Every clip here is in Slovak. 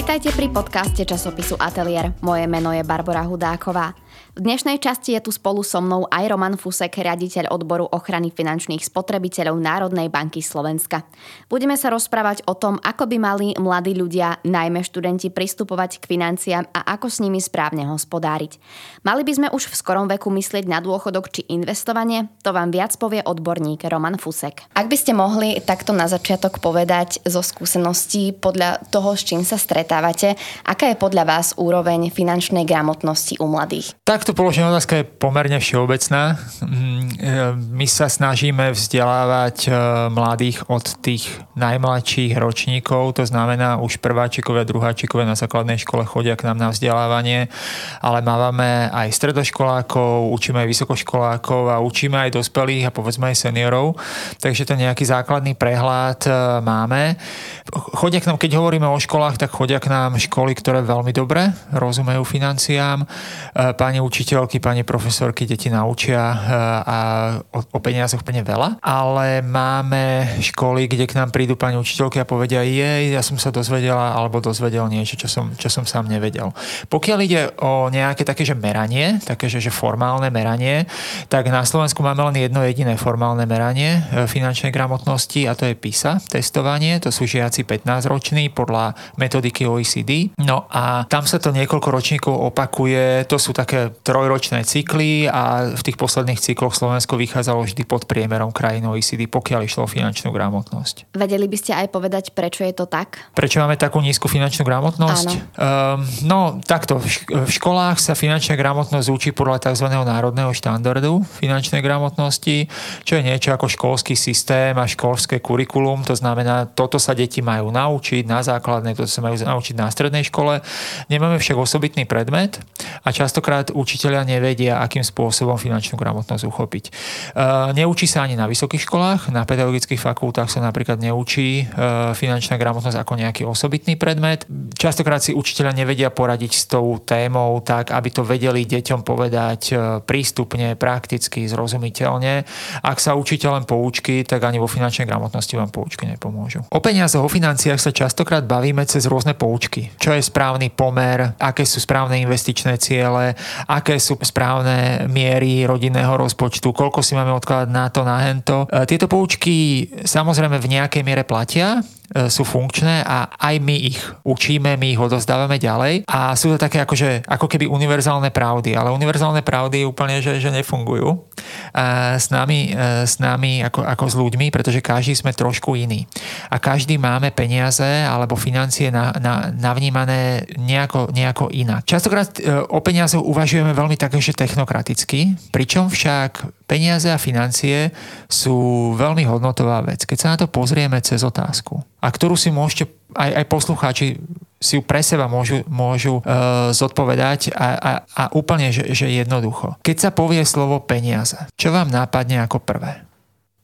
Vítajte pri podcaste časopisu Atelier. Moje meno je Barbara Hudáková. V dnešnej časti je tu spolu so mnou aj Roman Fusek, riaditeľ odboru ochrany finančných spotrebiteľov Národnej banky Slovenska. Budeme sa rozprávať o tom, ako by mali mladí ľudia, najmä študenti, pristupovať k financiám a ako s nimi správne hospodáriť. Mali by sme už v skorom veku myslieť na dôchodok či investovanie? To vám viac povie odborník Roman Fusek. Ak by ste mohli takto na začiatok povedať zo skúseností podľa toho, s čím sa stretávate, aká je podľa vás úroveň finančnej gramotnosti u mladých? Tak takto položená otázka je pomerne všeobecná. Mm, e, my sa snažíme vzdelávať e, mladých od tých najmladších ročníkov, to znamená už prváčikovia, druháčikovia na základnej škole chodia k nám na vzdelávanie, ale máme aj stredoškolákov, učíme aj vysokoškolákov a učíme aj dospelých a povedzme aj seniorov, takže to nejaký základný prehľad e, máme. Chodia k nám, keď hovoríme o školách, tak chodia k nám školy, ktoré veľmi dobre rozumejú financiám. Pani učiteľky, pani profesorky deti naučia eh, a o, o peniazoch úplne veľa, ale máme školy, kde k nám prídu pani učiteľky a povedia, jej, ja som sa dozvedela alebo dozvedel niečo, čo som, čo som sám nevedel. Pokiaľ ide o nejaké také, že meranie, také, že, že formálne meranie, tak na Slovensku máme len jedno jediné formálne meranie eh, finančnej gramotnosti a to je PISA testovanie, to sú žiaci 15 roční podľa metodiky OECD. No a tam sa to niekoľko ročníkov opakuje, to sú také trojročné cykly a v tých posledných cykloch Slovensko vychádzalo vždy pod priemerom krajín OECD, pokiaľ išlo o finančnú gramotnosť. Vedeli by ste aj povedať, prečo je to tak? Prečo máme takú nízku finančnú gramotnosť? Um, no, takto. V školách sa finančná gramotnosť učí podľa tzv. národného štandardu finančnej gramotnosti, čo je niečo ako školský systém a školské kurikulum. To znamená, toto sa deti majú naučiť na základnej, toto sa majú naučiť na strednej škole. Nemáme však osobitný predmet a častokrát učiteľia nevedia, akým spôsobom finančnú gramotnosť uchopiť. E, neučí sa ani na vysokých školách, na pedagogických fakultách sa napríklad neučí e, finančná gramotnosť ako nejaký osobitný predmet. Častokrát si učiteľia nevedia poradiť s tou témou tak, aby to vedeli deťom povedať e, prístupne, prakticky, zrozumiteľne. Ak sa učiteľ len poučky, tak ani vo finančnej gramotnosti vám poučky nepomôžu. O peniazoch, o financiách sa častokrát bavíme cez rôzne poučky. Čo je správny pomer, aké sú správne investičné ciele, aké sú správne miery rodinného rozpočtu, koľko si máme odkladať na to, na hento. E, tieto poučky samozrejme v nejakej miere platia, E, sú funkčné a aj my ich učíme, my ich odozdávame ďalej a sú to také akože, ako keby univerzálne pravdy, ale univerzálne pravdy úplne, že, že nefungujú a s nami, e, s nami ako, ako s ľuďmi, pretože každý sme trošku iný a každý máme peniaze alebo financie na, na, navnímané nejako, nejako inak. Častokrát e, o peniazoch uvažujeme veľmi také, že technokraticky, pričom však peniaze a financie sú veľmi hodnotová vec. Keď sa na to pozrieme cez otázku, a ktorú si môžete aj, aj poslucháči si ju pre seba môžu, môžu uh, zodpovedať a, a, a úplne, že, že jednoducho. Keď sa povie slovo peniaze, čo vám nápadne ako prvé?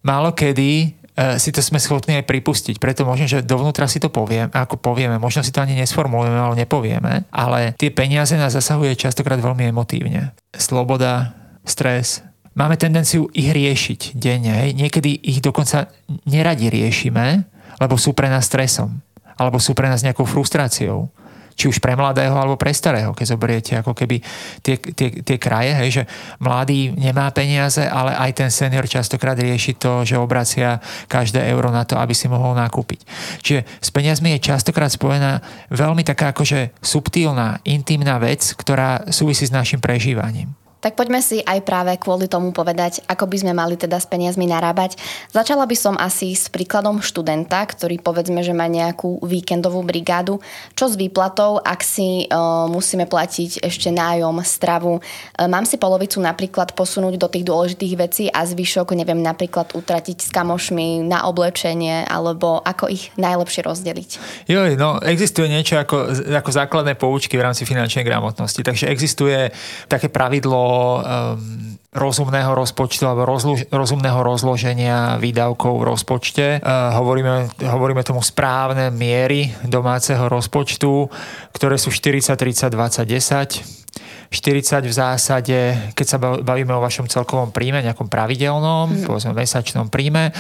Málo kedy si to sme schopní aj pripustiť, preto možno, že dovnútra si to poviem, ako povieme, možno si to ani nesformulujeme, ale nepovieme, ale tie peniaze nás zasahuje častokrát veľmi emotívne. Sloboda, stres, máme tendenciu ich riešiť denne. Niekedy ich dokonca neradi riešime, lebo sú pre nás stresom, alebo sú pre nás nejakou frustráciou či už pre mladého alebo pre starého, keď zoberiete ako keby tie, tie, tie kraje, hej, že mladý nemá peniaze, ale aj ten senior častokrát rieši to, že obracia každé euro na to, aby si mohol nakúpiť. Čiže s peniazmi je častokrát spojená veľmi taká akože subtilná, intimná vec, ktorá súvisí s našim prežívaním. Tak poďme si aj práve kvôli tomu povedať, ako by sme mali teda s peniazmi narábať. Začala by som asi s príkladom študenta, ktorý povedzme, že má nejakú víkendovú brigádu. Čo s výplatou, ak si uh, musíme platiť ešte nájom, stravu. Uh, mám si polovicu napríklad posunúť do tých dôležitých vecí a zvyšok neviem napríklad utratiť s kamošmi na oblečenie alebo ako ich najlepšie rozdeliť. Jo, no existuje niečo ako, ako základné poučky v rámci finančnej gramotnosti. Takže existuje také pravidlo um, rozumného rozpočtu alebo rozlu, rozumného rozloženia výdavkov v rozpočte. Uh, hovoríme, hovoríme tomu správne miery domáceho rozpočtu, ktoré sú 40, 30, 20, 10 40 v zásade, keď sa bavíme o vašom celkovom príjme, nejakom pravidelnom, mm. povedzme mesačnom príjme, e,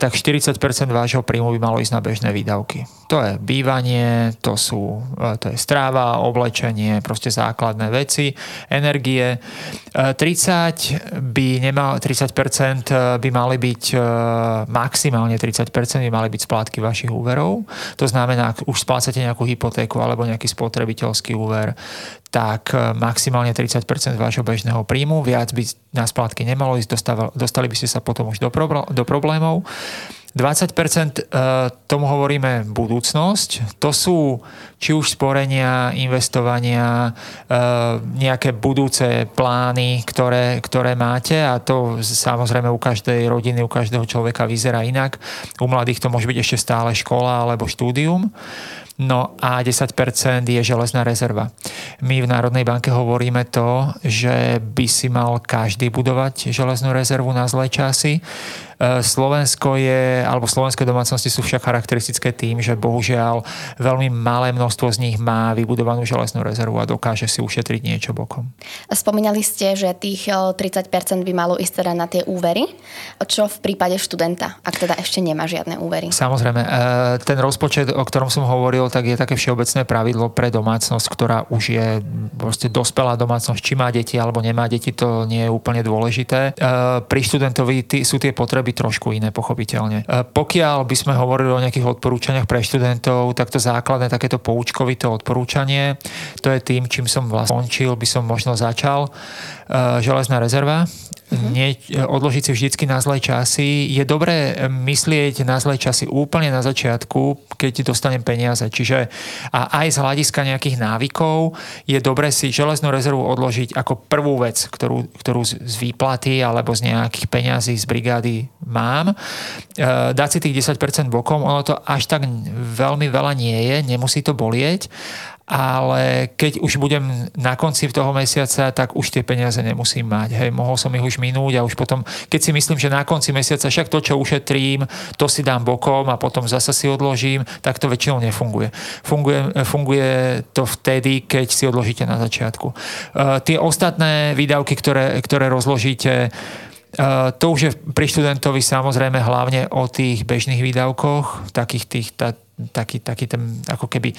tak 40% vášho príjmu by malo ísť na bežné výdavky. To je bývanie, to, sú, e, to je stráva, oblečenie, proste základné veci, energie. 30 by nemal, 30% by mali byť, maximálne 30% by mali byť splátky vašich úverov. To znamená, ak už splácate nejakú hypotéku alebo nejaký spotrebiteľský úver, tak e, maximálne 30% vášho bežného príjmu, viac by na splátky nemalo ísť, dostali by ste sa potom už do, do problémov. 20% e, tomu hovoríme budúcnosť. To sú či už sporenia, investovania, e, nejaké budúce plány, ktoré, ktoré máte a to samozrejme u každej rodiny, u každého človeka vyzerá inak. U mladých to môže byť ešte stále škola alebo štúdium. No a 10% je železná rezerva. My v Národnej banke hovoríme to, že by si mal každý budovať železnú rezervu na zlé časy. E, Slovensko je, alebo slovenské domácnosti sú však charakteristické tým, že bohužiaľ veľmi malé množstvo z nich má vybudovanú železnú rezervu a dokáže si ušetriť niečo bokom. Spomínali ste, že tých 30% by malo ísť teda na tie úvery. Čo v prípade študenta, ak teda ešte nemá žiadne úvery? Samozrejme, e, ten rozpočet, o ktorom som hovoril, tak je také všeobecné pravidlo pre domácnosť, ktorá už je proste dospelá domácnosť, či má deti alebo nemá deti, to nie je úplne dôležité. E, pri študentovi sú tie potreby trošku iné, pochopiteľne. E, pokiaľ by sme hovorili o nejakých odporúčaniach pre študentov, tak to základné takéto poučkovité odporúčanie, to je tým, čím som vlastne skončil, by som možno začal. E, železná rezerva, mm-hmm. nie, odložiť si vždycky na zlé časy. Je dobré myslieť na zlé časy úplne na začiatku, keď dostanem peniaze. Čiže a aj z hľadiska nejakých návykov je dobré si železnú rezervu odložiť ako prvú vec, ktorú, ktorú z výplaty alebo z nejakých peňazí z brigády mám. E, dať si tých 10% bokom, ono to až tak veľmi veľa nie je, nemusí to bolieť, ale keď už budem na konci toho mesiaca, tak už tie peniaze nemusím mať. Hej, mohol som ich už minúť a už potom, keď si myslím, že na konci mesiaca však to, čo ušetrím, to si dám bokom a potom zasa si odložím, tak to väčšinou nefunguje. Funguje, funguje to vtedy, keď si odložíte na začiatku. Uh, tie ostatné výdavky, ktoré, ktoré rozložíte, Uh, to už je pri študentovi samozrejme hlavne o tých bežných výdavkoch, takých tých, tá, taký, taký ten, ako keby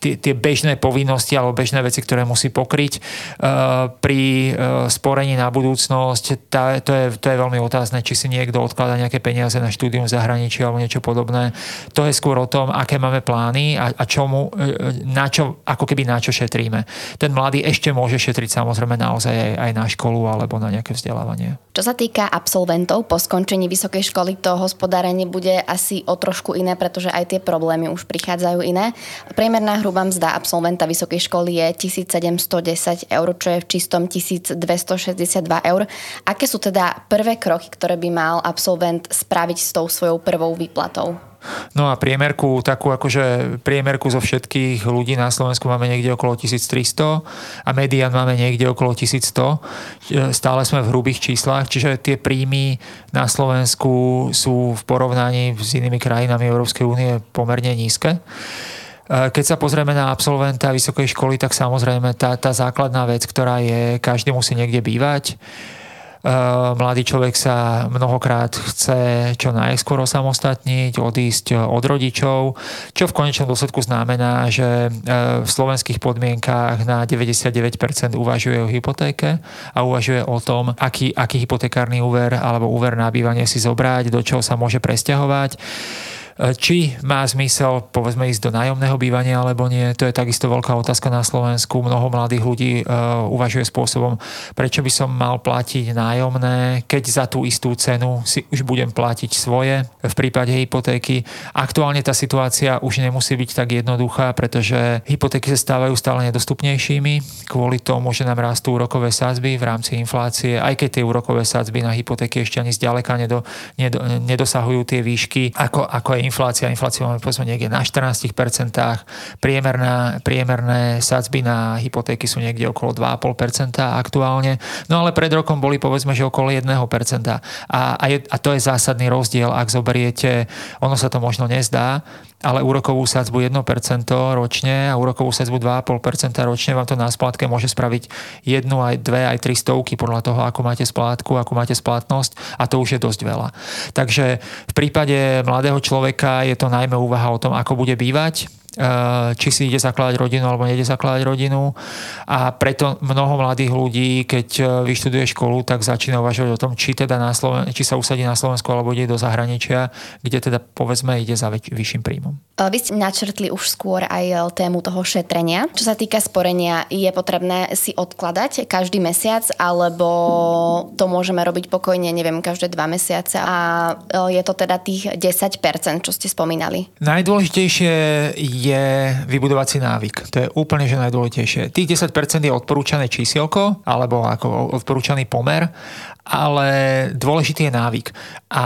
tie, tie bežné povinnosti alebo bežné veci, ktoré musí pokryť uh, pri uh, sporení na budúcnosť. Tá, to, je, to je veľmi otázne, či si niekto odkladá nejaké peniaze na štúdium v zahraničí alebo niečo podobné. To je skôr o tom, aké máme plány a, a čomu, uh, na čo, ako keby na čo šetríme. Ten mladý ešte môže šetriť samozrejme naozaj aj, aj na školu alebo na nejaké vzdelávanie. Čo sa týka absolventov, po skončení vysokej školy to hospodárenie bude asi o trošku iné, pretože aj tie problémy problémy už prichádzajú iné. Priemerná hrubá mzda absolventa vysokej školy je 1710 eur, čo je v čistom 1262 eur. Aké sú teda prvé kroky, ktoré by mal absolvent spraviť s tou svojou prvou výplatou? No a priemerku, takú akože priemerku zo všetkých ľudí na Slovensku máme niekde okolo 1300 a median máme niekde okolo 1100. Stále sme v hrubých číslach, čiže tie príjmy na Slovensku sú v porovnaní s inými krajinami Európskej únie pomerne nízke. Keď sa pozrieme na absolventa vysokej školy, tak samozrejme tá, tá základná vec, ktorá je, každý musí niekde bývať mladý človek sa mnohokrát chce čo najskôr osamostatniť, odísť eh, od rodičov, čo v konečnom dôsledku znamená, že eh, v slovenských podmienkách na 99% uvažuje o hypotéke a uvažuje o tom, aký, aký hypotekárny úver alebo úver na bývanie si zobrať, do čoho sa môže presťahovať. E, či má zmysel povedzme ísť do nájomného bývania alebo nie, to je takisto veľká otázka na Slovensku. Mnoho mladých ľudí uh, uvažuje spôsobom, prečo by som mal platiť nájomné, keď za tú istú cenu si už budem platiť svoje v prípade hypotéky. Aktuálne tá situácia už nemusí byť tak jednoduchá, pretože hypotéky sa stávajú stále nedostupnejšími kvôli tomu, že nám rastú úrokové sázby v rámci inflácie, aj keď tie úrokové sázby na hypotéky ešte ani zďaleka nedo, nedo, nedosahujú tie výšky, ako, ako je inflácia. Inflácia máme povedzme niekde na 14%, priemerná, priemerné sadzby na hypotéky sú niekde okolo 2,5% aktuálne, no ale pred rokom boli povedzme, že okolo 1%. A, a, je, a to je zásadný rozdiel, ak zoberiete, ono sa to možno nezdá, ale úrokovú sadzbu 1% ročne a úrokovú sadzbu 2,5% ročne vám to na splátke môže spraviť jednu, aj dve, aj tri stovky podľa toho, ako máte splátku, ako máte splatnosť a to už je dosť veľa. Takže v prípade mladého človeka je to najmä úvaha o tom, ako bude bývať, či si ide zakladať rodinu alebo nejde zakladať rodinu. A preto mnoho mladých ľudí, keď eh, vyštuduje školu, tak začína uvažovať o tom, či, teda na Sloven- či sa usadí na Slovensku alebo ide do zahraničia, kde teda povedzme ide za väč- vyšším príjmom. Eh, vy ste načrtli už skôr aj tému toho šetrenia. Čo sa týka sporenia, je potrebné si odkladať každý mesiac, alebo to môžeme robiť pokojne, neviem, každé dva mesiace a je to teda tých 10%, čo ste spomínali? Najdôležitejšie je vybudovať si návyk. To je úplne že najdôležitejšie. Tých 10% je odporúčané čísielko, alebo ako odporúčaný pomer ale dôležitý je návyk. A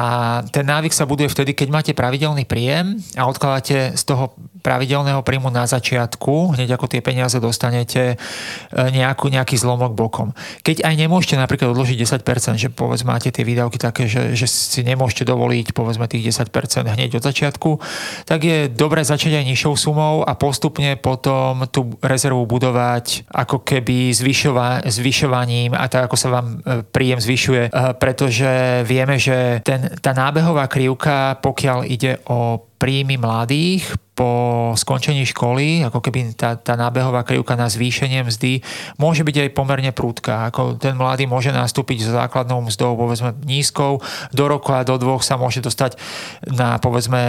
ten návyk sa buduje vtedy, keď máte pravidelný príjem a odkladáte z toho pravidelného príjmu na začiatku, hneď ako tie peniaze dostanete, e, nejakú, nejaký zlomok bokom. Keď aj nemôžete napríklad odložiť 10%, že povedzme máte tie výdavky také, že, že si nemôžete dovoliť povedzme tých 10% hneď od začiatku, tak je dobre začať aj nižšou sumou a postupne potom tú rezervu budovať ako keby zvyšova, zvyšovaním a tak ako sa vám e, príjem zvyšuje zvyšuje, eh, pretože vieme, že ten, tá nábehová krivka, pokiaľ ide o príjmy mladých po skončení školy, ako keby tá, tá nábehová krivka na zvýšenie mzdy môže byť aj pomerne prúdka. Ako ten mladý môže nastúpiť s základnou mzdou, povedzme nízkou, do roku a do dvoch sa môže dostať na povedzme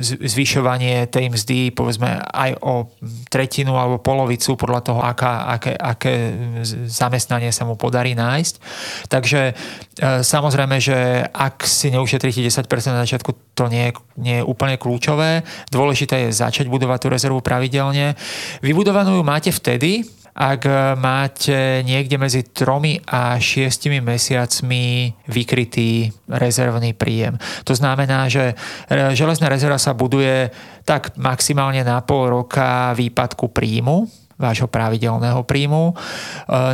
zvyšovanie tej mzdy povedzme aj o tretinu alebo polovicu podľa toho, aká, aké, aké zamestnanie sa mu podarí nájsť. Takže samozrejme, že ak si neušetríte 10% na začiatku, to nie je, nie je úplne kľúčové. Dôležité je začať budovať tú rezervu pravidelne. Vybudovanú ju máte vtedy, ak máte niekde medzi 3 a 6 mesiacmi vykrytý rezervný príjem. To znamená, že železná rezerva sa buduje tak maximálne na pol roka výpadku príjmu, vášho pravidelného príjmu. E,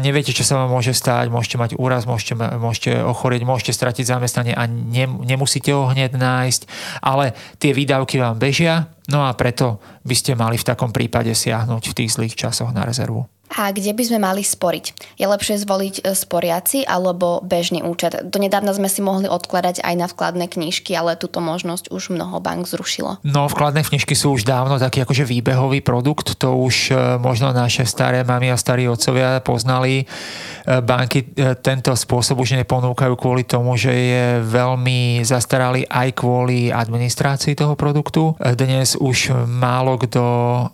neviete, čo sa vám môže stať, môžete mať úraz, môžete, môžete ochorieť, môžete stratiť zamestnanie a ne, nemusíte ho hneď nájsť, ale tie výdavky vám bežia, no a preto by ste mali v takom prípade siahnuť v tých zlých časoch na rezervu. A kde by sme mali sporiť? Je lepšie zvoliť e, sporiaci alebo bežný účet? Donedávna sme si mohli odkladať aj na vkladné knižky, ale túto možnosť už mnoho bank zrušilo. No, vkladné knižky sú už dávno taký akože výbehový produkt, to už e, možno naše staré mamy a starí otcovia poznali. E, banky tento spôsob už neponúkajú kvôli tomu, že je veľmi zastaralý aj kvôli administrácii toho produktu. Dnes už málo kto,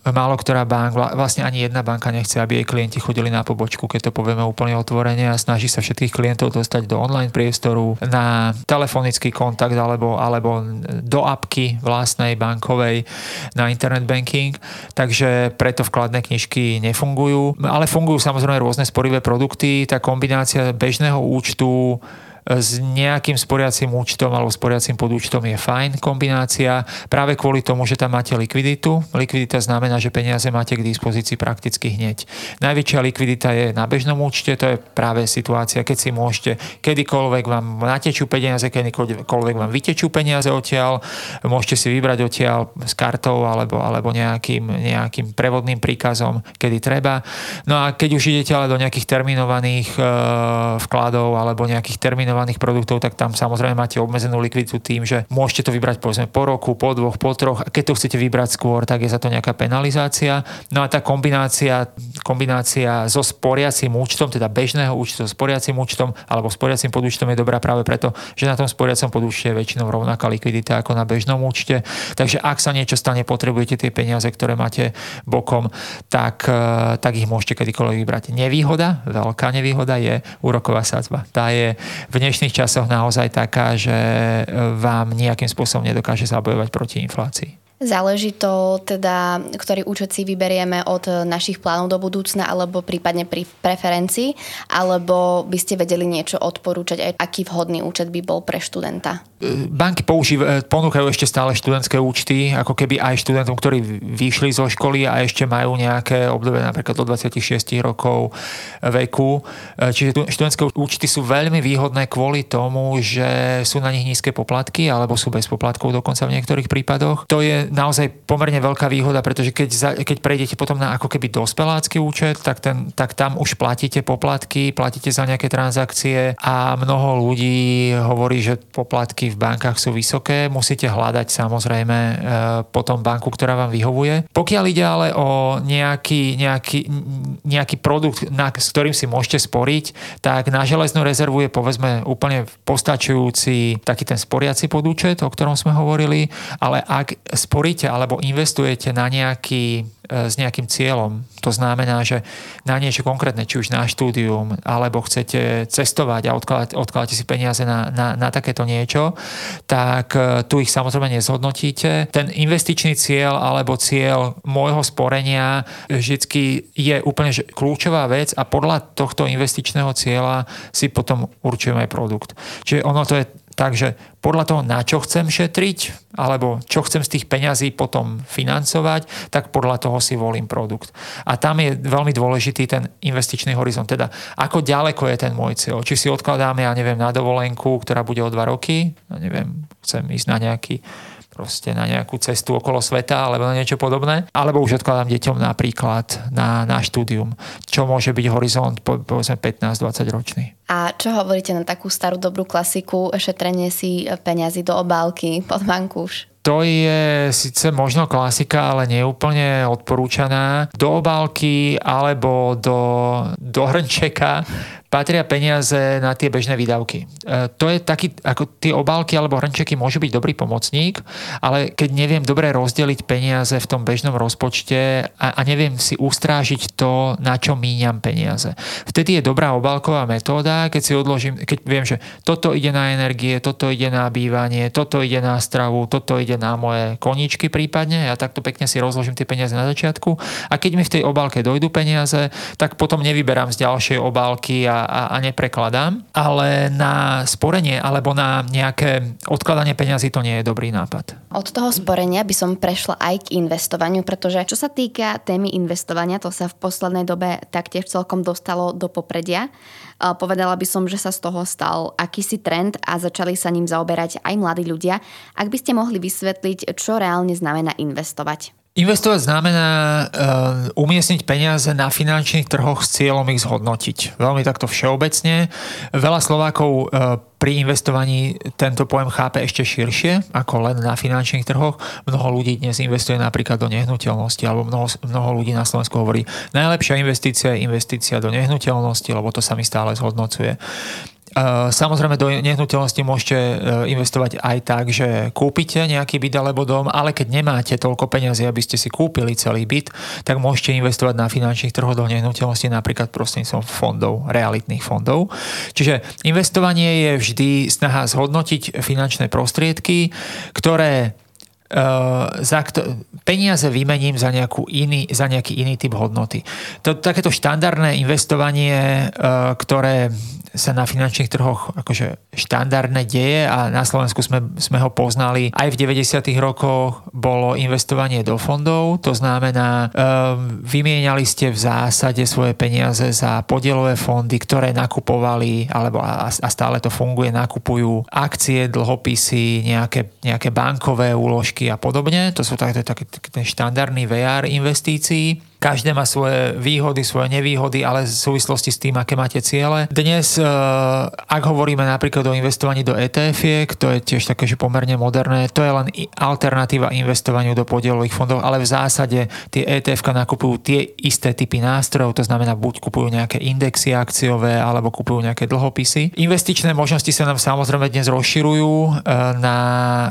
málo ktorá bank, vlastne ani jedna banka nechce, aby jej klienti chodili na pobočku, keď to povieme úplne otvorene a snaží sa všetkých klientov dostať do online priestoru, na telefonický kontakt alebo, alebo do apky vlastnej bankovej na internet banking, takže preto vkladné knižky nefungujú, ale fungujú samozrejme rôzne sporivé produkty, tá kombinácia bežného účtu s nejakým sporiacím účtom alebo sporiacím podúčtom je fajn kombinácia, práve kvôli tomu, že tam máte likviditu. Likvidita znamená, že peniaze máte k dispozícii prakticky hneď. Najväčšia likvidita je na bežnom účte, to je práve situácia, keď si môžete kedykoľvek vám natečú peniaze, kedykoľvek vám vytečú peniaze odtiaľ, môžete si vybrať odtiaľ s kartou alebo, alebo nejakým, nejakým prevodným príkazom, kedy treba. No a keď už idete ale do nejakých terminovaných e, vkladov alebo nejakých terminovaných definovaných produktov, tak tam samozrejme máte obmedzenú likviditu tým, že môžete to vybrať povedzme po roku, po dvoch, po troch a keď to chcete vybrať skôr, tak je za to nejaká penalizácia. No a tá kombinácia, kombinácia so sporiacím účtom, teda bežného účtu so sporiacím účtom alebo sporiacím podúčtom je dobrá práve preto, že na tom sporiacom podúčte je väčšinou rovnaká likvidita ako na bežnom účte. Takže ak sa niečo stane, potrebujete tie peniaze, ktoré máte bokom, tak, eh, tak ich môžete kedykoľvek vybrať. Nevýhoda, veľká nevýhoda je úroková sadzba. Tá je v dnešných časoch naozaj taká, že e, vám nejakým spôsobom nedokáže zabojovať proti inflácii. Záleží to teda, ktorý účet si vyberieme od našich plánov do budúcna alebo prípadne pri preferencii, alebo by ste vedeli niečo odporúčať, aj aký vhodný účet by bol pre študenta? Banky použív- ponúkajú ešte stále študentské účty, ako keby aj študentom, ktorí vyšli zo školy a ešte majú nejaké obdobie napríklad do 26 rokov veku. Čiže študentské účty sú veľmi výhodné kvôli tomu, že sú na nich nízke poplatky alebo sú bez poplatkov dokonca v niektorých prípadoch. To je naozaj pomerne veľká výhoda, pretože keď, za, keď prejdete potom na ako keby dospelácky účet, tak, ten, tak tam už platíte poplatky, platíte za nejaké transakcie a mnoho ľudí hovorí, že poplatky v bankách sú vysoké. Musíte hľadať samozrejme e, potom banku, ktorá vám vyhovuje. Pokiaľ ide ale o nejaký, nejaký, nejaký produkt, na, s ktorým si môžete sporiť, tak na železnú rezervu je povedzme úplne postačujúci taký ten sporiaci podúčet, o ktorom sme hovorili, ale ak sporíte alebo investujete na nejaký E, s nejakým cieľom. To znamená, že na niečo konkrétne, či už na štúdium, alebo chcete cestovať a odkladáte, si peniaze na, na, na takéto niečo, tak e, tu ich samozrejme nezhodnotíte. Ten investičný cieľ alebo cieľ môjho sporenia vždy je úplne kľúčová vec a podľa tohto investičného cieľa si potom určujem aj produkt. Čiže ono to je Takže podľa toho, na čo chcem šetriť, alebo čo chcem z tých peňazí potom financovať, tak podľa toho si volím produkt. A tam je veľmi dôležitý ten investičný horizont. Teda, ako ďaleko je ten môj cieľ. Či si odkladáme, ja neviem, na dovolenku, ktorá bude o dva roky, ja neviem, chcem ísť na nejaký proste na nejakú cestu okolo sveta alebo na niečo podobné. Alebo už odkladám deťom napríklad na, na štúdium, čo môže byť horizont po, povedzme 15-20 ročný. A čo hovoríte na takú starú dobrú klasiku, šetrenie si peňazí do obálky pod vankúš? To je síce možno klasika, ale neúplne odporúčaná. Do obálky alebo do, do hrnčeka patria peniaze na tie bežné výdavky. E, to je taký, ako tie obálky alebo hrnčeky môžu byť dobrý pomocník, ale keď neviem dobre rozdeliť peniaze v tom bežnom rozpočte a, a neviem si ustrážiť to, na čo míňam peniaze. Vtedy je dobrá obálková metóda, keď si odložím, keď viem, že toto ide na energie, toto ide na bývanie, toto ide na stravu, toto ide na moje koničky prípadne, ja takto pekne si rozložím tie peniaze na začiatku a keď mi v tej obálke dojdu peniaze, tak potom nevyberám z ďalšej obálky a a, a neprekladám, ale na sporenie alebo na nejaké odkladanie peňazí to nie je dobrý nápad. Od toho sporenia by som prešla aj k investovaniu, pretože čo sa týka témy investovania, to sa v poslednej dobe taktiež celkom dostalo do popredia. Povedala by som, že sa z toho stal akýsi trend a začali sa ním zaoberať aj mladí ľudia. Ak by ste mohli vysvetliť, čo reálne znamená investovať. Investovať znamená uh, umiestniť peniaze na finančných trhoch s cieľom ich zhodnotiť. Veľmi takto všeobecne. Veľa Slovákov uh, pri investovaní tento pojem chápe ešte širšie ako len na finančných trhoch. Mnoho ľudí dnes investuje napríklad do nehnuteľnosti alebo mnoho, mnoho ľudí na Slovensku hovorí najlepšia investícia je investícia do nehnuteľnosti, lebo to sa mi stále zhodnocuje. Samozrejme do nehnuteľnosti môžete e, investovať aj tak, že kúpite nejaký byt alebo dom, ale keď nemáte toľko peniazy, aby ste si kúpili celý byt, tak môžete investovať na finančných trhoch do nehnuteľnosti napríklad prostredníctvom fondov, realitných fondov. Čiže investovanie je vždy snaha zhodnotiť finančné prostriedky, ktoré Uh, za kto, peniaze vymením za, nejakú iný, za nejaký iný typ hodnoty. To, takéto štandardné investovanie, ktoré sa na finančných trhoch akože štandardné deje a na Slovensku sme, sme ho poznali. Aj v 90. rokoch bolo investovanie do fondov, to znamená, um, vymieniali ste v zásade svoje peniaze za podielové fondy, ktoré nakupovali, alebo a, a stále to funguje, nakupujú akcie, dlhopisy, nejaké, nejaké bankové úložky a podobne. To sú také, také, také ten štandardný VR investícií. Každé má svoje výhody, svoje nevýhody, ale v súvislosti s tým, aké máte ciele. Dnes, eh, ak hovoríme napríklad o investovaní do ETF, to je tiež také, že pomerne moderné, to je len alternatíva investovaniu do podielových fondov, ale v zásade tie ETF nakupujú tie isté typy nástrojov, to znamená buď kupujú nejaké indexy akciové alebo kupujú nejaké dlhopisy. Investičné možnosti sa nám samozrejme dnes rozširujú eh, na eh,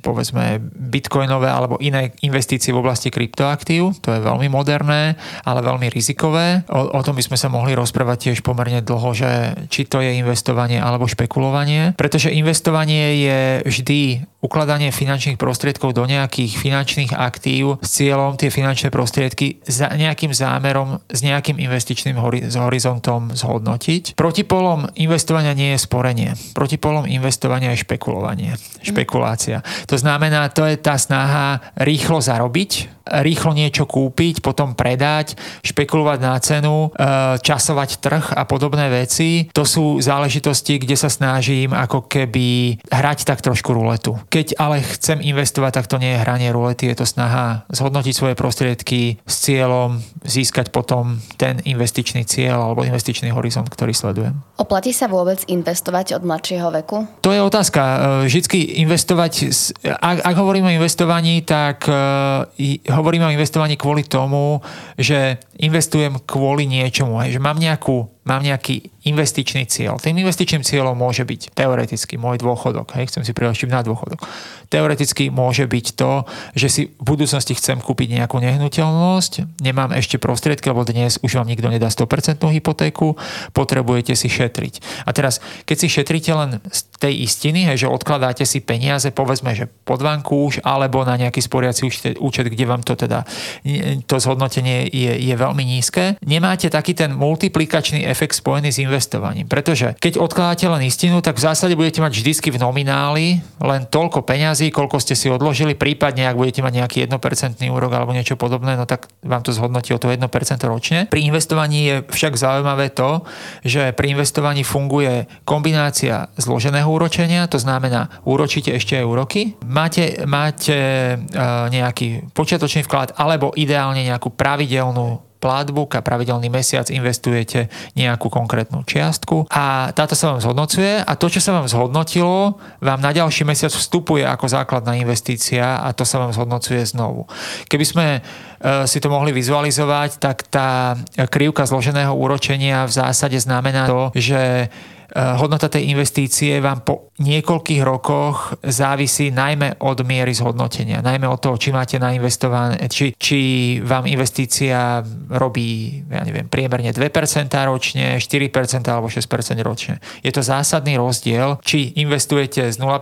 povedzme bitcoinové alebo iné investície v oblasti kryptoaktív, to je veľmi moderné moderné, ale veľmi rizikové. O, o tom by sme sa mohli rozprávať tiež pomerne dlho, že či to je investovanie alebo špekulovanie. Pretože investovanie je vždy ukladanie finančných prostriedkov do nejakých finančných aktív s cieľom tie finančné prostriedky za nejakým zámerom, s nejakým investičným horizontom zhodnotiť. Protipolom investovania nie je sporenie. Protipolom investovania je špekulovanie, špekulácia. To znamená, to je tá snaha rýchlo zarobiť rýchlo niečo kúpiť, potom predať, špekulovať na cenu, časovať trh a podobné veci. To sú záležitosti, kde sa snažím ako keby hrať tak trošku ruletu. Keď ale chcem investovať, tak to nie je hranie rulety, je to snaha zhodnotiť svoje prostriedky s cieľom získať potom ten investičný cieľ alebo investičný horizont, ktorý sledujem. Oplatí sa vôbec investovať od mladšieho veku? To je otázka. Vždycky investovať, ak, ak hovoríme o investovaní, tak uh, hovoríme o investovaní kvôli tomu, že investujem kvôli niečomu, že mám nejakú mám nejaký investičný cieľ. Tým investičným cieľom môže byť teoreticky môj dôchodok, hej, chcem si priložiť na dôchodok. Teoreticky môže byť to, že si v budúcnosti chcem kúpiť nejakú nehnuteľnosť, nemám ešte prostriedky, lebo dnes už vám nikto nedá 100% hypotéku, potrebujete si šetriť. A teraz, keď si šetríte len z tej istiny, hej, že odkladáte si peniaze, povedzme, že pod vankúš alebo na nejaký sporiaci účet, kde vám to teda to zhodnotenie je, je veľmi nízke, nemáte taký ten multiplikačný efekt efekt spojený s investovaním. Pretože keď odkladáte len istinu, tak v zásade budete mať vždycky v nomináli len toľko peňazí, koľko ste si odložili, prípadne ak budete mať nejaký 1% úrok alebo niečo podobné, no tak vám to zhodnotí o to 1% ročne. Pri investovaní je však zaujímavé to, že pri investovaní funguje kombinácia zloženého úročenia, to znamená úročíte ešte aj úroky, máte, máte uh, nejaký počiatočný vklad alebo ideálne nejakú pravidelnú platbook a pravidelný mesiac investujete nejakú konkrétnu čiastku a táto sa vám zhodnocuje a to, čo sa vám zhodnotilo, vám na ďalší mesiac vstupuje ako základná investícia a to sa vám zhodnocuje znovu. Keby sme e, si to mohli vizualizovať, tak tá krivka zloženého úročenia v zásade znamená to, že hodnota tej investície vám po niekoľkých rokoch závisí najmä od miery zhodnotenia, najmä od toho, či máte nainvestované, či, či vám investícia robí, ja neviem, priemerne 2% ročne, 4% alebo 6% ročne. Je to zásadný rozdiel, či investujete s 0%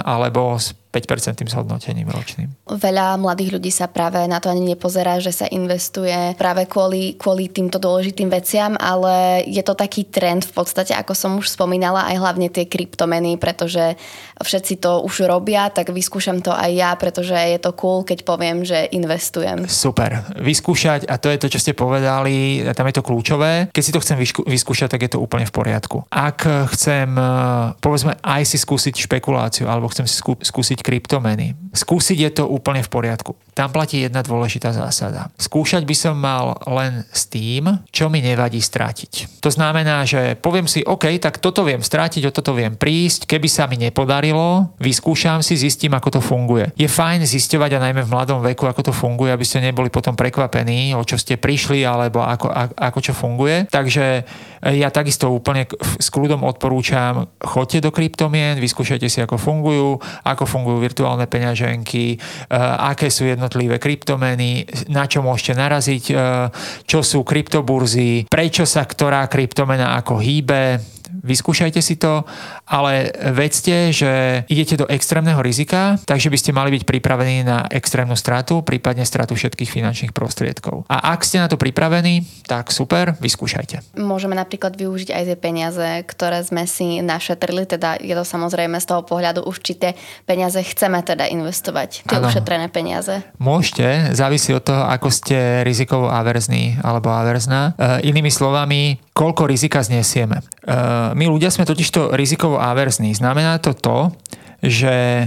alebo s 5% zhodnotením ročným. Veľa mladých ľudí sa práve na to ani nepozerá, že sa investuje práve kvôli, kvôli týmto dôležitým veciam, ale je to taký trend v podstate, ako som už spomínala, aj hlavne tie kryptomeny, pretože všetci to už robia, tak vyskúšam to aj ja, pretože je to cool, keď poviem, že investujem. Super. Vyskúšať, a to je to, čo ste povedali, tam je to kľúčové. Keď si to chcem vyskúšať, tak je to úplne v poriadku. Ak chcem, povedzme, aj si skúsiť špekuláciu, alebo chcem si skúsiť skúsiť kryptomeny. Skúsiť je to úplne v poriadku. Tam platí jedna dôležitá zásada. Skúšať by som mal len s tým, čo mi nevadí strátiť. To znamená, že poviem si, OK, tak toto viem strátiť, o toto viem prísť, keby sa mi nepodarilo, vyskúšam si, zistím, ako to funguje. Je fajn zisťovať a najmä v mladom veku, ako to funguje, aby ste neboli potom prekvapení, o čo ste prišli alebo ako, ako, ako čo funguje. Takže ja takisto úplne s kľudom odporúčam, choďte do kryptomien, vyskúšajte si, ako fungujú, ako fungujú virtuálne peňaženky, eh, aké sú jednotlivé kryptomeny, na čo môžete naraziť, eh, čo sú kryptoburzy, prečo sa ktorá kryptomena ako hýbe, vyskúšajte si to, ale vedzte, že idete do extrémneho rizika, takže by ste mali byť pripravení na extrémnu stratu, prípadne stratu všetkých finančných prostriedkov. A ak ste na to pripravení, tak super, vyskúšajte. Môžeme napríklad využiť aj tie peniaze, ktoré sme si našetrili, teda je to samozrejme z toho pohľadu určité peniaze chceme teda investovať, tie ano. ušetrené peniaze. Môžete, závisí od toho, ako ste rizikovo averzní alebo averzná. E, inými slovami, koľko rizika znesieme. E, my ľudia sme totižto rizikovo averzní. Znamená to to, že e,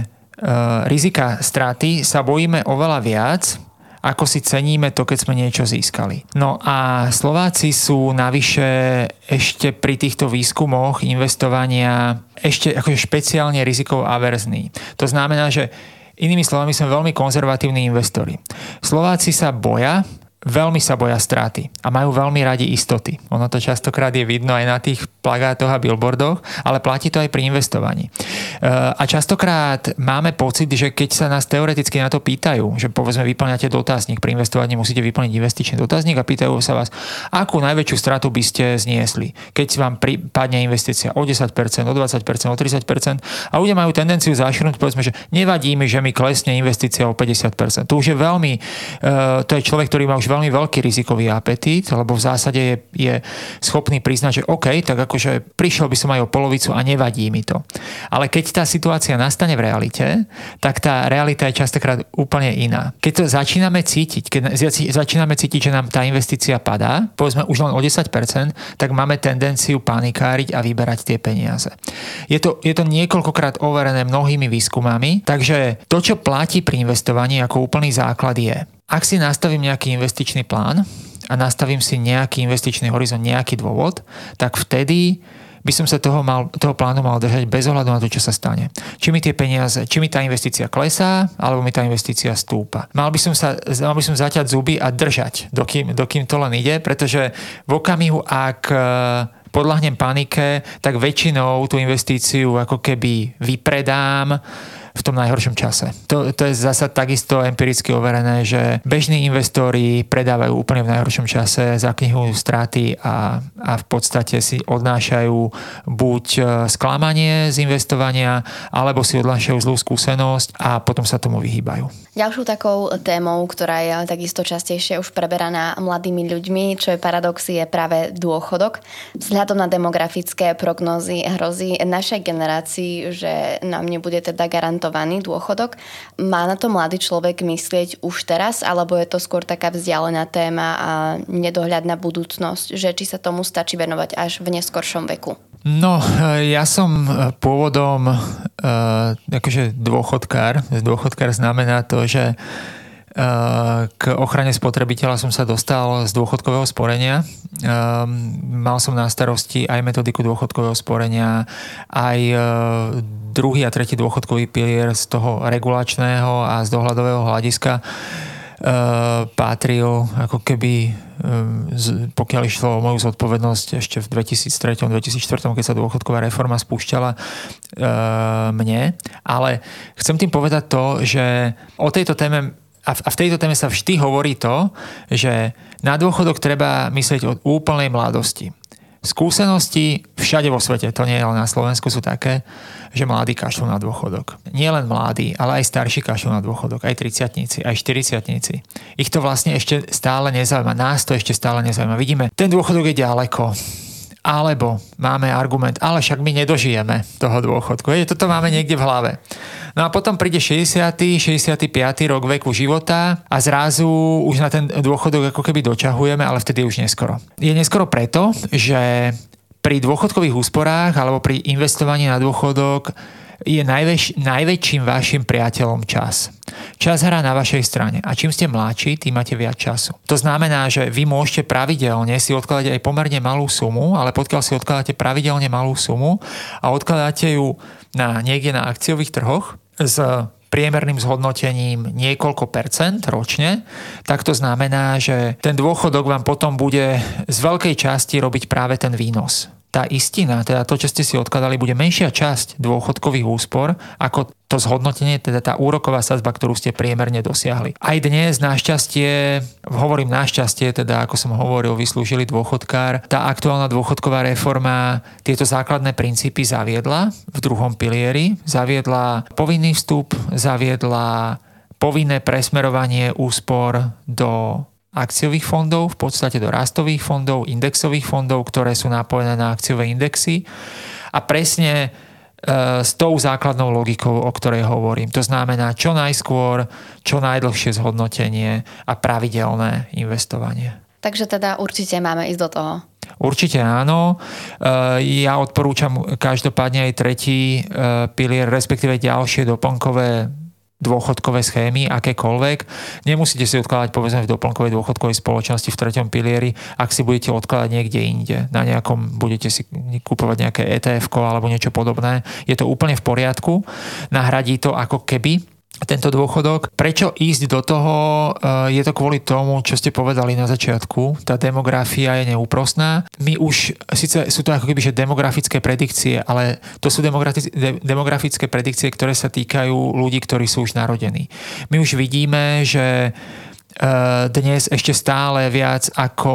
rizika straty sa bojíme oveľa viac, ako si ceníme to, keď sme niečo získali. No a Slováci sú navyše ešte pri týchto výskumoch investovania ešte akože špeciálne rizikovo averzní. To znamená, že inými slovami sme veľmi konzervatívni investori. Slováci sa boja veľmi sa boja straty a majú veľmi radi istoty. Ono to častokrát je vidno aj na tých plagátoch a billboardoch, ale platí to aj pri investovaní. E, a častokrát máme pocit, že keď sa nás teoreticky na to pýtajú, že povedzme vyplňate dotazník, pri investovaní musíte vyplniť investičný dotazník a pýtajú sa vás, akú najväčšiu stratu by ste zniesli, keď vám prípadne investícia o 10%, o 20%, o 30% a ľudia majú tendenciu zašrnúť, povedzme, že nevadí mi, že mi klesne investícia o 50%. To už je veľmi, e, to je človek, ktorý má už veľmi veľký rizikový apetít, lebo v zásade je, je schopný priznať, že OK, tak akože prišiel by som aj o polovicu a nevadí mi to. Ale keď tá situácia nastane v realite, tak tá realita je častokrát úplne iná. Keď to začíname cítiť, keď začíname cítiť, že nám tá investícia padá, povedzme už len o 10%, tak máme tendenciu panikáriť a vyberať tie peniaze. Je to, je to niekoľkokrát overené mnohými výskumami, takže to, čo platí pri investovaní ako úplný základ je, ak si nastavím nejaký investičný plán a nastavím si nejaký investičný horizont, nejaký dôvod, tak vtedy by som sa toho, mal, toho plánu mal držať bez ohľadu na to, čo sa stane. Či mi tie peniaze, či mi tá investícia klesá, alebo mi tá investícia stúpa. Mal by som, sa, mal by som zaťať zuby a držať, dokým, dokým to len ide, pretože v okamihu, ak e, podľahnem panike, tak väčšinou tú investíciu ako keby vypredám, v tom najhoršom čase. To, to je zasa takisto empiricky overené, že bežní investori predávajú úplne v najhoršom čase, zaknihujú straty a, a v podstate si odnášajú buď e, sklamanie z investovania, alebo si odnášajú zlú skúsenosť a potom sa tomu vyhýbajú. Ďalšou takou témou, ktorá je takisto častejšie už preberaná mladými ľuďmi, čo je paradox, je práve dôchodok. Vzhľadom na demografické prognozy hrozí našej generácii, že nám nebude teda garantovaný garantovaný dôchodok. Má na to mladý človek myslieť už teraz, alebo je to skôr taká vzdialená téma a nedohľadná budúcnosť, že či sa tomu stačí venovať až v neskoršom veku? No, ja som pôvodom uh, akože dôchodkár. Dôchodkár znamená to, že k ochrane spotrebiteľa som sa dostal z dôchodkového sporenia. Mal som na starosti aj metodiku dôchodkového sporenia, aj druhý a tretí dôchodkový pilier z toho regulačného a z dohľadového hľadiska patril ako keby pokiaľ išlo o moju zodpovednosť ešte v 2003-2004, keď sa dôchodková reforma spúšťala mne. Ale chcem tým povedať to, že o tejto téme a v tejto téme sa vždy hovorí to, že na dôchodok treba myslieť od úplnej mladosti. Skúsenosti všade vo svete, to nie je len na Slovensku, sú také, že mladí kašľú na dôchodok. Nie len mladí, ale aj starší kašľú na dôchodok, aj 30 aj 40 Ich to vlastne ešte stále nezaujíma, nás to ešte stále nezaujíma. Vidíme, ten dôchodok je ďaleko alebo máme argument, ale však my nedožijeme toho dôchodku. Je, toto máme niekde v hlave. No a potom príde 60. 65. rok veku života a zrazu už na ten dôchodok ako keby dočahujeme, ale vtedy už neskoro. Je neskoro preto, že pri dôchodkových úsporách alebo pri investovaní na dôchodok je najväč, najväčším vašim priateľom čas. Čas hrá na vašej strane a čím ste mladší, tým máte viac času. To znamená, že vy môžete pravidelne si odkladať aj pomerne malú sumu, ale pokiaľ si odkladáte pravidelne malú sumu a odkladáte ju na niekde na akciových trhoch s priemerným zhodnotením niekoľko percent ročne, tak to znamená, že ten dôchodok vám potom bude z veľkej časti robiť práve ten výnos tá istina, teda to, čo ste si odkladali, bude menšia časť dôchodkových úspor ako to zhodnotenie, teda tá úroková sadzba, ktorú ste priemerne dosiahli. Aj dnes našťastie, hovorím našťastie, teda ako som hovoril, vyslúžili dôchodkár, tá aktuálna dôchodková reforma tieto základné princípy zaviedla v druhom pilieri, zaviedla povinný vstup, zaviedla povinné presmerovanie úspor do akciových fondov, v podstate do rastových fondov, indexových fondov, ktoré sú napojené na akciové indexy a presne e, s tou základnou logikou, o ktorej hovorím. To znamená čo najskôr, čo najdlhšie zhodnotenie a pravidelné investovanie. Takže teda určite máme ísť do toho. Určite áno. E, ja odporúčam každopádne aj tretí e, pilier, respektíve ďalšie doplnkové dôchodkové schémy, akékoľvek. Nemusíte si odkladať povedzme v doplnkovej dôchodkovej spoločnosti v treťom pilieri, ak si budete odkladať niekde inde. Na nejakom budete si kúpovať nejaké ETF alebo niečo podobné. Je to úplne v poriadku. Nahradí to ako keby tento dôchodok. Prečo ísť do toho? Eh, je to kvôli tomu, čo ste povedali na začiatku. Tá demografia je neúprostná. My už, síce sú to ako keby že demografické predikcie, ale to sú demografické predikcie, ktoré sa týkajú ľudí, ktorí sú už narodení. My už vidíme, že eh, dnes ešte stále viac ako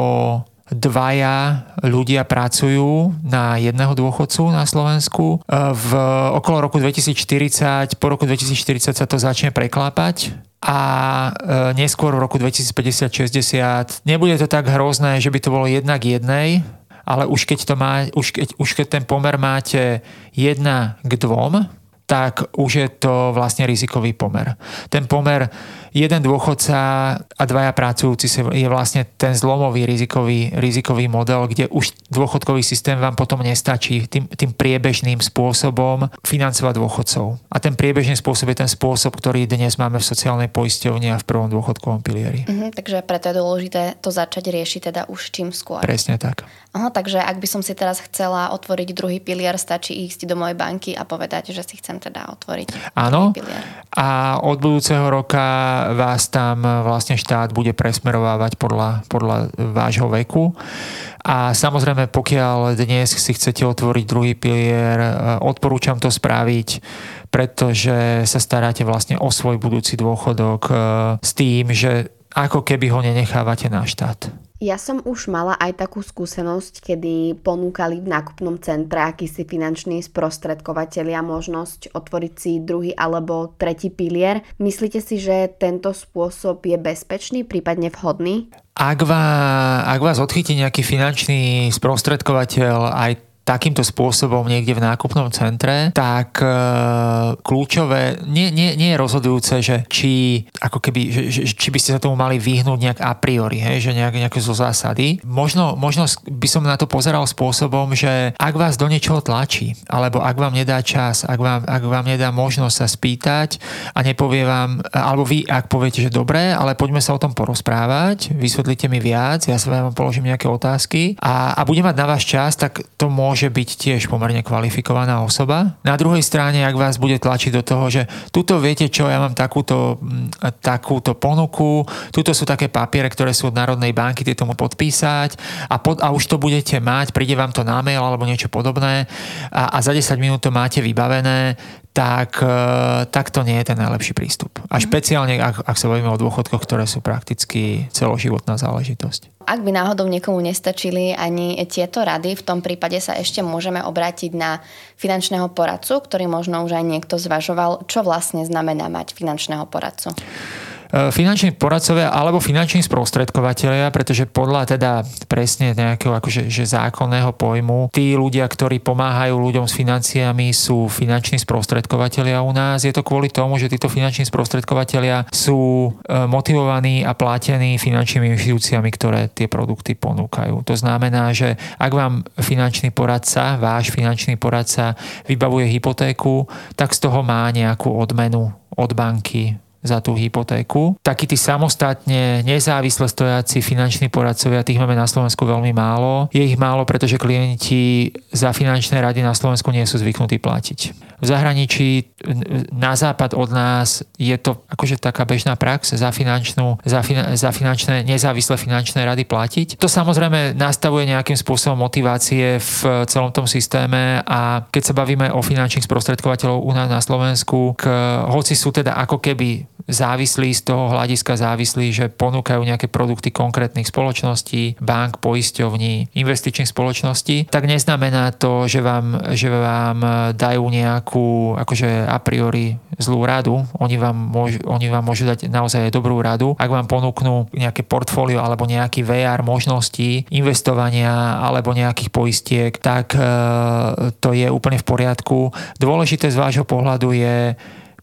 dvaja ľudia pracujú na jedného dôchodcu na Slovensku. V okolo roku 2040, po roku 2040 sa to začne preklápať a neskôr v roku 2050-60 nebude to tak hrozné, že by to bolo jednak jednej, ale už keď, to má, už keď, už keď ten pomer máte jedna k dvom, tak už je to vlastne rizikový pomer. Ten pomer jeden dôchodca a dvaja pracujúci je vlastne ten zlomový rizikový, rizikový model, kde už dôchodkový systém vám potom nestačí tým, tým priebežným spôsobom financovať dôchodcov. A ten priebežný spôsob je ten spôsob, ktorý dnes máme v sociálnej poisťovni a v prvom dôchodkovom pilieri. Mhm, takže preto je dôležité to začať riešiť teda už čím skôr. Presne tak. Aha, takže ak by som si teraz chcela otvoriť druhý pilier, stačí ísť do mojej banky a povedať, že si chcem teda otvoriť. Áno. A od budúceho roka vás tam vlastne štát bude presmerovávať podľa, podľa vášho veku. A samozrejme, pokiaľ dnes si chcete otvoriť druhý pilier, e, odporúčam to spraviť, pretože sa staráte vlastne o svoj budúci dôchodok e, s tým, že ako keby ho nenechávate na štát. Ja som už mala aj takú skúsenosť, kedy ponúkali v nákupnom centre akýsi finanční sprostredkovateľia možnosť otvoriť si druhý alebo tretí pilier. Myslíte si, že tento spôsob je bezpečný, prípadne vhodný? Ak vás, ak vás odchytí nejaký finančný sprostredkovateľ aj takýmto spôsobom niekde v nákupnom centre, tak e, kľúčové, nie, nie, nie je rozhodujúce, že či, ako keby, že, že, či by ste sa tomu mali vyhnúť nejak a priori, hej, že nejak, nejaké zo zásady. Možno, možno by som na to pozeral spôsobom, že ak vás do niečoho tlačí, alebo ak vám nedá čas, ak vám, ak vám nedá možnosť sa spýtať a nepovie vám, alebo vy, ak poviete, že dobre, ale poďme sa o tom porozprávať, vysvetlite mi viac, ja sa vám položím nejaké otázky a, a budem mať na vás čas, tak to môže môže byť tiež pomerne kvalifikovaná osoba. Na druhej strane, ak vás bude tlačiť do toho, že tuto viete čo, ja mám takúto, mm, takúto ponuku, tuto sú také papiere, ktoré sú od Národnej banky, tieto mu podpísať a, pod, a už to budete mať, príde vám to na mail alebo niečo podobné a, a za 10 minút to máte vybavené, tak, e, tak to nie je ten najlepší prístup. A mhm. špeciálne, ak, ak sa bavíme o dôchodkoch, ktoré sú prakticky celoživotná záležitosť. Ak by náhodou niekomu nestačili ani tieto rady, v tom prípade sa ešte môžeme obrátiť na finančného poradcu, ktorý možno už aj niekto zvažoval, čo vlastne znamená mať finančného poradcu. E, finanční poradcovia alebo finanční sprostredkovateľia, pretože podľa teda presne nejakého akože, že zákonného pojmu, tí ľudia, ktorí pomáhajú ľuďom s financiami, sú finanční sprostredkovateľia u nás. Je to kvôli tomu, že títo finanční sprostredkovateľia sú e, motivovaní a platení finančnými inštitúciami, ktoré tie produkty ponúkajú. To znamená, že ak vám finančný poradca, váš finančný poradca vybavuje hypotéku, tak z toho má nejakú odmenu od banky, za tú hypotéku. Takí tí samostatne nezávisle stojaci finanční poradcovia, tých máme na Slovensku veľmi málo. Je ich málo, pretože klienti za finančné rady na Slovensku nie sú zvyknutí platiť. V zahraničí na západ od nás je to akože taká bežná prax za, finančnú, za, fina, za finančné, nezávislé finančné rady platiť. To samozrejme nastavuje nejakým spôsobom motivácie v celom tom systéme a keď sa bavíme o finančných sprostredkovateľov u nás na Slovensku, k, hoci sú teda ako keby závislí z toho hľadiska závislí, že ponúkajú nejaké produkty konkrétnych spoločností, bank, poisťovní, investičných spoločností, tak neznamená to, že vám, že vám dajú nejakú akože a priori zlú radu. Oni vám, môžu, oni vám môžu dať naozaj dobrú radu. Ak vám ponúknú nejaké portfólio alebo nejaký VR možností investovania alebo nejakých poistiek, tak e, to je úplne v poriadku. Dôležité z vášho pohľadu je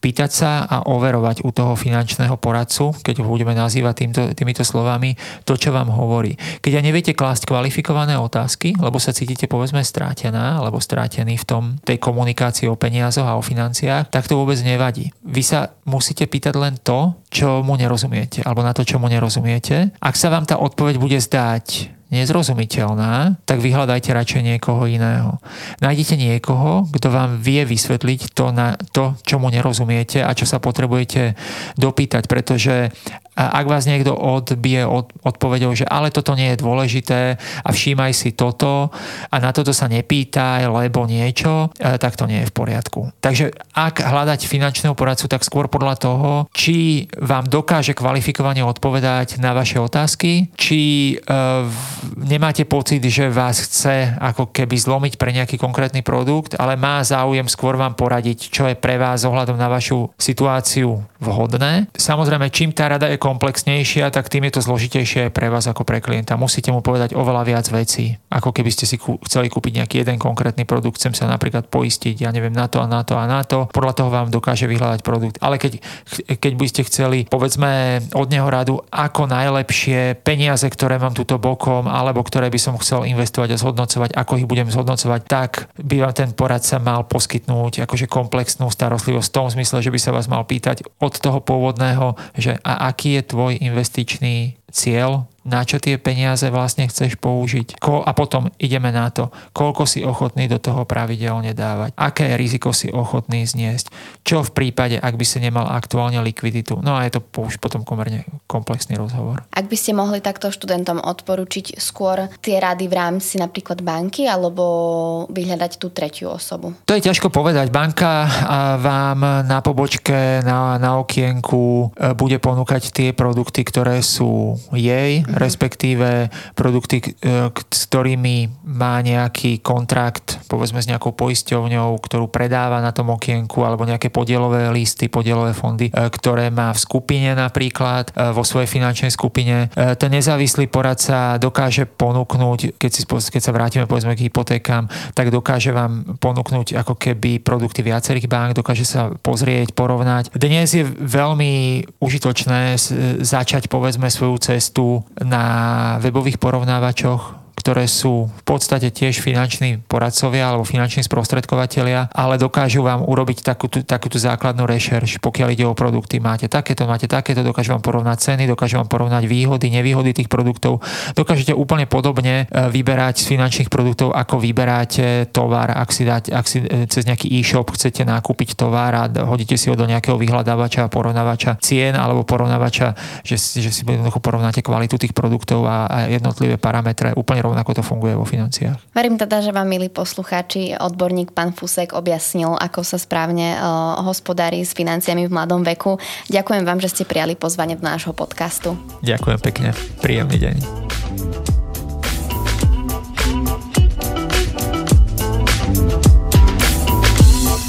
pýtať sa a overovať u toho finančného poradcu, keď ho budeme nazývať týmto, týmito slovami, to, čo vám hovorí. Keď aj neviete klásť kvalifikované otázky, lebo sa cítite povedzme strátená alebo strátený v tom tej komunikácii o peniazoch a o financiách, tak to vôbec nevadí. Vy sa musíte pýtať len to, čo mu nerozumiete, alebo na to, čo mu nerozumiete. Ak sa vám tá odpoveď bude zdať nezrozumiteľná, tak vyhľadajte radšej niekoho iného. Nájdete niekoho, kto vám vie vysvetliť to, na to, čomu nerozumiete a čo sa potrebujete dopýtať, pretože ak vás niekto odbije od, odpovedou, že ale toto nie je dôležité a všímaj si toto a na toto sa nepýtaj, lebo niečo, e, tak to nie je v poriadku. Takže ak hľadať finančného poradcu, tak skôr podľa toho, či vám dokáže kvalifikovane odpovedať na vaše otázky, či e, nemáte pocit, že vás chce ako keby zlomiť pre nejaký konkrétny produkt, ale má záujem skôr vám poradiť, čo je pre vás ohľadom na vašu situáciu vhodné. Samozrejme, čím tá rada je komplexnejšia, tak tým je to zložitejšie pre vás ako pre klienta. Musíte mu povedať oveľa viac vecí, ako keby ste si chceli kúpiť nejaký jeden konkrétny produkt, chcem sa napríklad poistiť, ja neviem, na to a na to a na to. Podľa toho vám dokáže vyhľadať produkt. Ale keď, keď by ste chceli, povedzme, od neho radu, ako najlepšie peniaze, ktoré mám túto bokom, alebo ktoré by som chcel investovať a zhodnocovať, ako ich budem zhodnocovať, tak by vám ten poradca mal poskytnúť akože komplexnú starostlivosť v tom zmysle, že by sa vás mal pýtať od toho pôvodného, že a aký je tvoj investičný cieľ, na čo tie peniaze vlastne chceš použiť. Ko, a potom ideme na to, koľko si ochotný do toho pravidelne dávať, aké riziko si ochotný zniesť, čo v prípade, ak by si nemal aktuálne likviditu. No a je to už potom komerne komplexný rozhovor. Ak by ste mohli takto študentom odporučiť skôr tie rady v rámci napríklad banky alebo vyhľadať tú tretiu osobu? To je ťažko povedať. Banka vám na pobočke, na, na okienku e, bude ponúkať tie produkty, ktoré sú jej. Respektíve produkty, e, s ktorými má nejaký kontrakt, povedzme s nejakou poisťovňou, ktorú predáva na tom okienku, alebo nejaké podielové listy, podielové fondy, e, ktoré má v skupine napríklad, e, vo svojej finančnej skupine. Ten nezávislý poradca dokáže ponúknuť, keď, si, keď sa vrátime povedzme k hypotékám, tak dokáže vám ponúknuť ako keby produkty viacerých bank, dokáže sa pozrieť, porovnať. Dnes je veľmi užitočné začať povedzme svoju cestu na webových porovnávačoch ktoré sú v podstate tiež finanční poradcovia alebo finanční sprostredkovateľia, ale dokážu vám urobiť takúto, takúto základnú rešerš, pokiaľ ide o produkty. Máte takéto, máte takéto, dokážu vám porovnať ceny, dokážu vám porovnať výhody, nevýhody tých produktov. Dokážete úplne podobne e, vyberať z finančných produktov, ako vyberáte tovar, ak si, dáte, ak si e, cez nejaký e-shop chcete nakúpiť tovar a hodíte si ho do nejakého vyhľadávača a porovnávača cien alebo porovnávača, že, že si jednoducho porovnáte kvalitu tých produktov a, a jednotlivé parametre úplne rovnako to funguje vo financiách. Verím teda, že vám, milí poslucháči, odborník pán Fusek objasnil, ako sa správne uh, hospodári s financiami v mladom veku. Ďakujem vám, že ste prijali pozvanie do nášho podcastu. Ďakujem pekne. Príjemný deň.